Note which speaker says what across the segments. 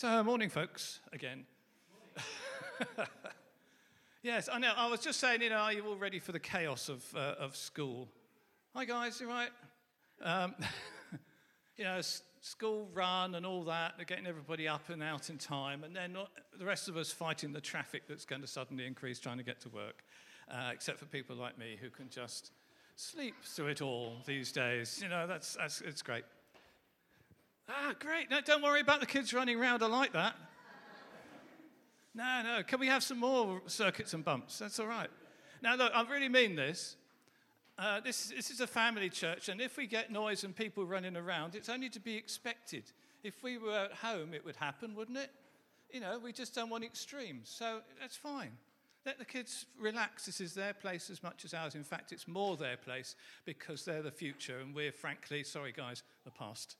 Speaker 1: So, morning, folks, again. yes, I know. I was just saying, you know, are you all ready for the chaos of, uh, of school? Hi, guys, you right? Um, you know, s- school run and all that, they're getting everybody up and out in time, and then the rest of us fighting the traffic that's going to suddenly increase trying to get to work, uh, except for people like me who can just sleep through it all these days. You know, that's, that's it's great. Ah, great. No, don't worry about the kids running around. I like that. No, no. Can we have some more circuits and bumps? That's all right. Now, look, I really mean this. Uh, this, this is a family church, and if we get noise and people running around, it's only to be expected. If we were at home, it would happen, wouldn't it? You know, we just don't want extremes, so that's fine. Let the kids relax. This is their place as much as ours. In fact, it's more their place because they're the future, and we're, frankly, sorry guys, the past.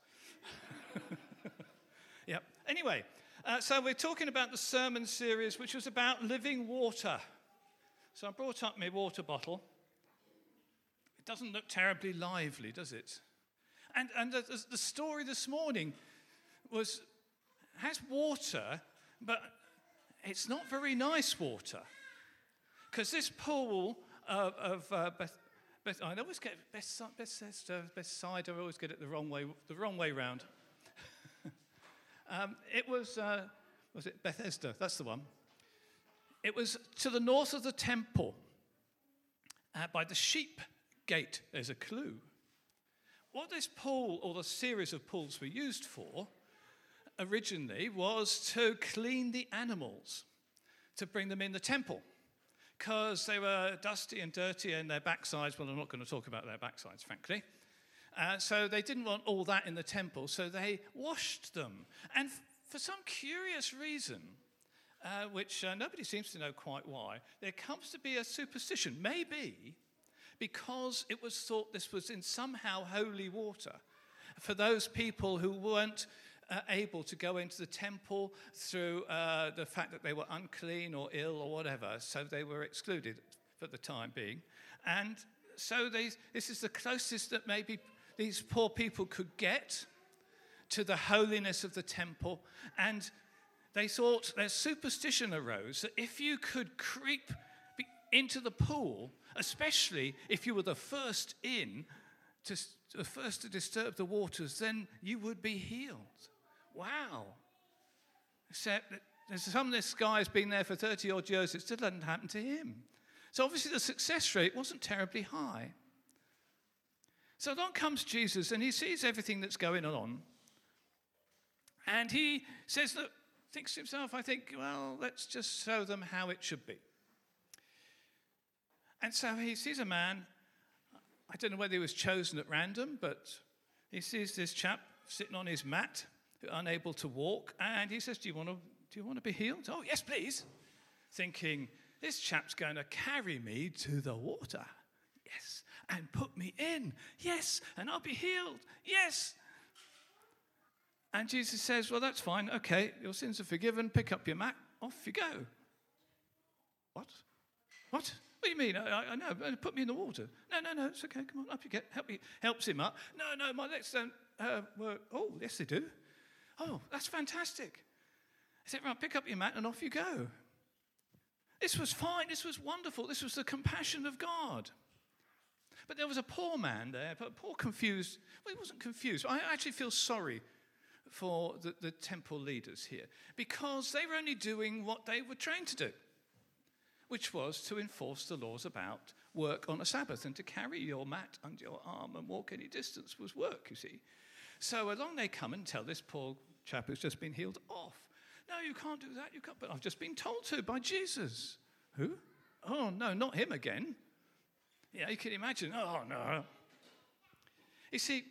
Speaker 1: yep. Anyway, uh, so we're talking about the sermon series, which was about living water. So I brought up my water bottle. It doesn't look terribly lively, does it? And, and the, the story this morning was has water, but it's not very nice water. Because this pool of, of uh, Beth, Beth, I always get best, Beth, Bethesda, Bethsaida, I always get it the wrong way, the wrong way round. um, it was, uh, was it Bethesda? That's the one. It was to the north of the temple, uh, by the sheep gate. There's a clue. What this pool, or the series of pools, were used for originally was to clean the animals, to bring them in the temple because they were dusty and dirty and their backsides, well, I'm not going to talk about their backsides, frankly. Uh, so they didn't want all that in the temple, so they washed them. And f- for some curious reason, uh, which uh, nobody seems to know quite why, there comes to be a superstition, maybe because it was thought this was in somehow holy water for those people who weren't able to go into the temple through uh, the fact that they were unclean or ill or whatever, so they were excluded for the time being. And so they, this is the closest that maybe these poor people could get to the holiness of the temple. And they thought their superstition arose that if you could creep into the pool, especially if you were the first in, to, the first to disturb the waters, then you would be healed. Wow. Except that there's some of this guy's been there for 30 odd years, it still hadn't happened to him. So obviously the success rate wasn't terribly high. So along comes Jesus and he sees everything that's going on. And he says, Look, thinks to himself, I think, well, let's just show them how it should be. And so he sees a man, I don't know whether he was chosen at random, but he sees this chap sitting on his mat unable to walk. And he says, Do you want to, do you want to be healed? Oh, yes, please. Thinking, This chap's going to carry me to the water. Yes. And put me in. Yes. And I'll be healed. Yes. And Jesus says, Well, that's fine. Okay, your sins are forgiven. Pick up your mat. Off you go. What? What? What do you mean? I, I know. Put me in the water. No, no, no. It's okay. Come on, up you get. Help me. Helps him up. No, no. My legs don't uh, work. Oh, yes, they do. Oh, that's fantastic. I said, right, pick up your mat and off you go. This was fine. This was wonderful. This was the compassion of God. But there was a poor man there, but poor confused. Well, he wasn't confused. I actually feel sorry for the, the temple leaders here because they were only doing what they were trained to do, which was to enforce the laws about work on a Sabbath and to carry your mat under your arm and walk any distance was work, you see. So along they come and tell this poor chap who's just been healed off. No, you can't do that. You can't. But I've just been told to by Jesus. Who? Oh, no, not him again. Yeah, you can imagine. Oh, no. You see,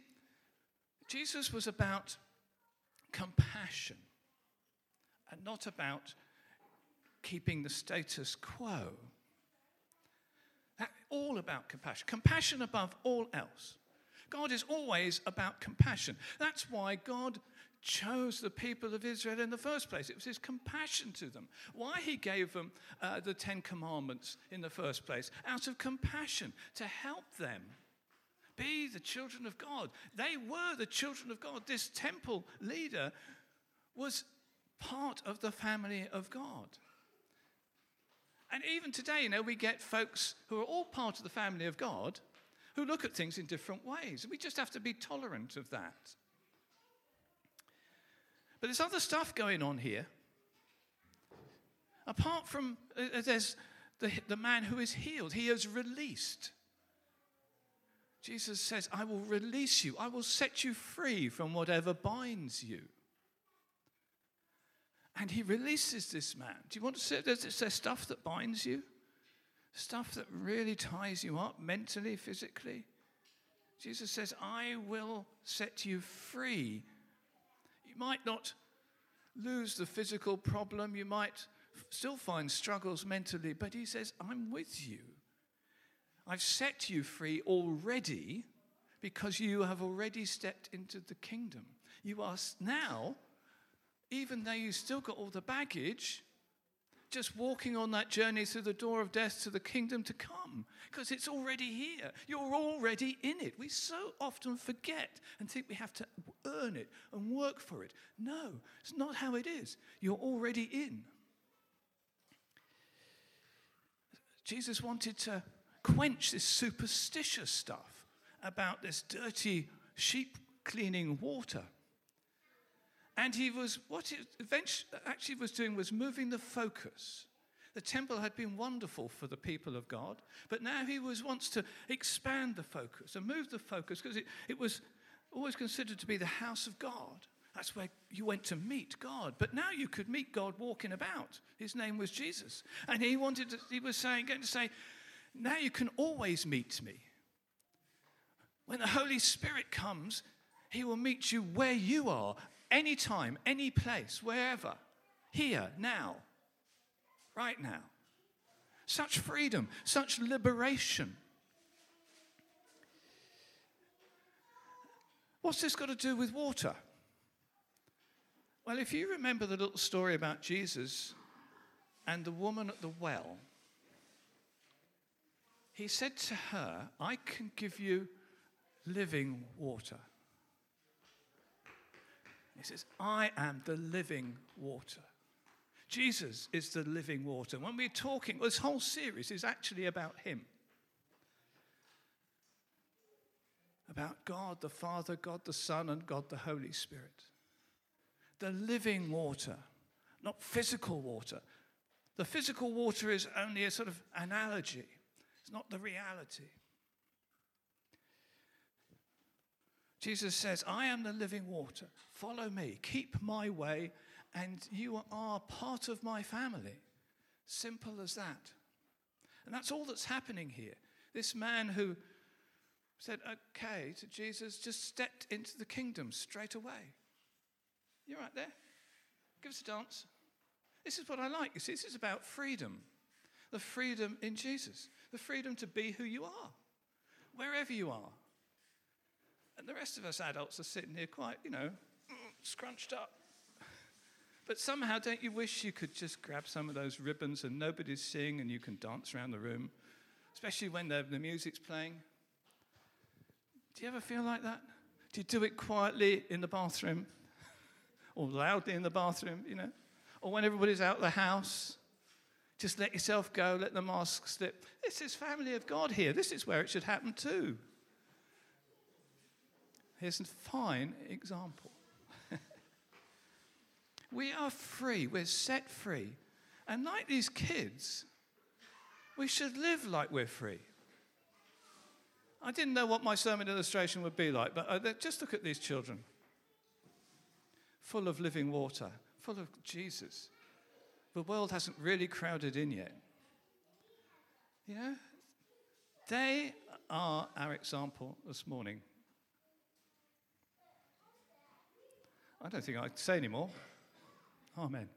Speaker 1: Jesus was about compassion and not about keeping the status quo. That, all about compassion. Compassion above all else. God is always about compassion. That's why God chose the people of Israel in the first place. It was his compassion to them. Why he gave them uh, the Ten Commandments in the first place? Out of compassion to help them be the children of God. They were the children of God. This temple leader was part of the family of God. And even today, you know, we get folks who are all part of the family of God who look at things in different ways. We just have to be tolerant of that. But there's other stuff going on here. Apart from, uh, uh there's the, the man who is healed, he is released. Jesus says, I will release you, I will set you free from whatever binds you. And he releases this man. Do you want to say there's, there stuff that binds you? Stuff that really ties you up mentally, physically? Jesus says, I will set you free. Might not lose the physical problem, you might still find struggles mentally, but he says, I'm with you. I've set you free already because you have already stepped into the kingdom. You are now, even though you've still got all the baggage, just walking on that journey through the door of death to the kingdom to come because it's already here. You're already in it. We so often forget and think we have to earn it and work for it. No, it's not how it is. You're already in. Jesus wanted to quench this superstitious stuff about this dirty sheep cleaning water. And he was, what he eventually actually was doing was moving the focus. The temple had been wonderful for the people of God, but now he was, wants to expand the focus and move the focus because it, it was always considered to be the house of God. That's where you went to meet God. But now you could meet God walking about. His name was Jesus. And he wanted to, he was saying, going to say, now you can always meet me. When the Holy Spirit comes, he will meet you where you are anytime, any place, wherever, here, now, right now. Such freedom, such liberation. What's this got to do with water? Well, if you remember the little story about Jesus and the woman at the well, he said to her, I can give you living water. He says, I am the living water. Jesus is the living water. When we're talking, this whole series is actually about Him. About God the Father, God the Son, and God the Holy Spirit. The living water, not physical water. The physical water is only a sort of analogy, it's not the reality. Jesus says, I am the living water. Follow me. Keep my way, and you are part of my family. Simple as that. And that's all that's happening here. This man who said, okay, to Jesus, just stepped into the kingdom straight away. You're right there. Give us a dance. This is what I like. You see, this is about freedom. The freedom in Jesus, the freedom to be who you are, wherever you are. And the rest of us adults are sitting here quite, you know, scrunched up. But somehow, don't you wish you could just grab some of those ribbons and nobody's seeing and you can dance around the room, especially when the, the music's playing? Do you ever feel like that? Do you do it quietly in the bathroom or loudly in the bathroom, you know? Or when everybody's out of the house? Just let yourself go, let the mask slip. This is family of God here. This is where it should happen too. Here's a fine example. we are free, we're set free. And like these kids, we should live like we're free. I didn't know what my sermon illustration would be like, but uh, just look at these children full of living water, full of Jesus. The world hasn't really crowded in yet. You know, they are our example this morning. I don't think I can say anymore. Amen.